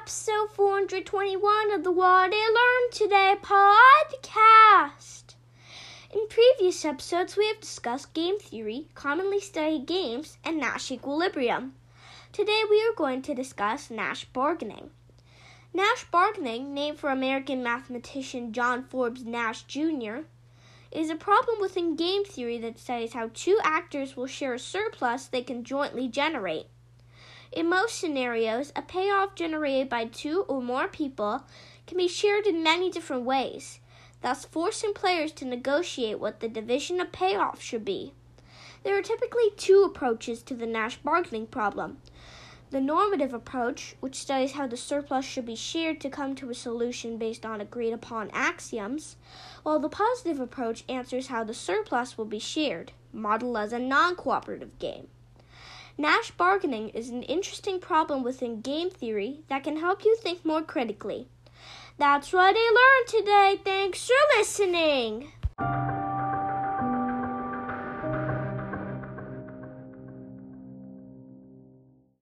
Episode 421 of the What I Learned Today podcast. In previous episodes, we have discussed game theory, commonly studied games, and Nash equilibrium. Today, we are going to discuss Nash bargaining. Nash bargaining, named for American mathematician John Forbes Nash Jr., is a problem within game theory that studies how two actors will share a surplus they can jointly generate. In most scenarios, a payoff generated by two or more people can be shared in many different ways, thus forcing players to negotiate what the division of payoff should be. There are typically two approaches to the Nash bargaining problem. The normative approach, which studies how the surplus should be shared to come to a solution based on agreed upon axioms, while the positive approach answers how the surplus will be shared, modeled as a non cooperative game. Nash bargaining is an interesting problem within game theory that can help you think more critically. That's what I learned today. Thanks for listening.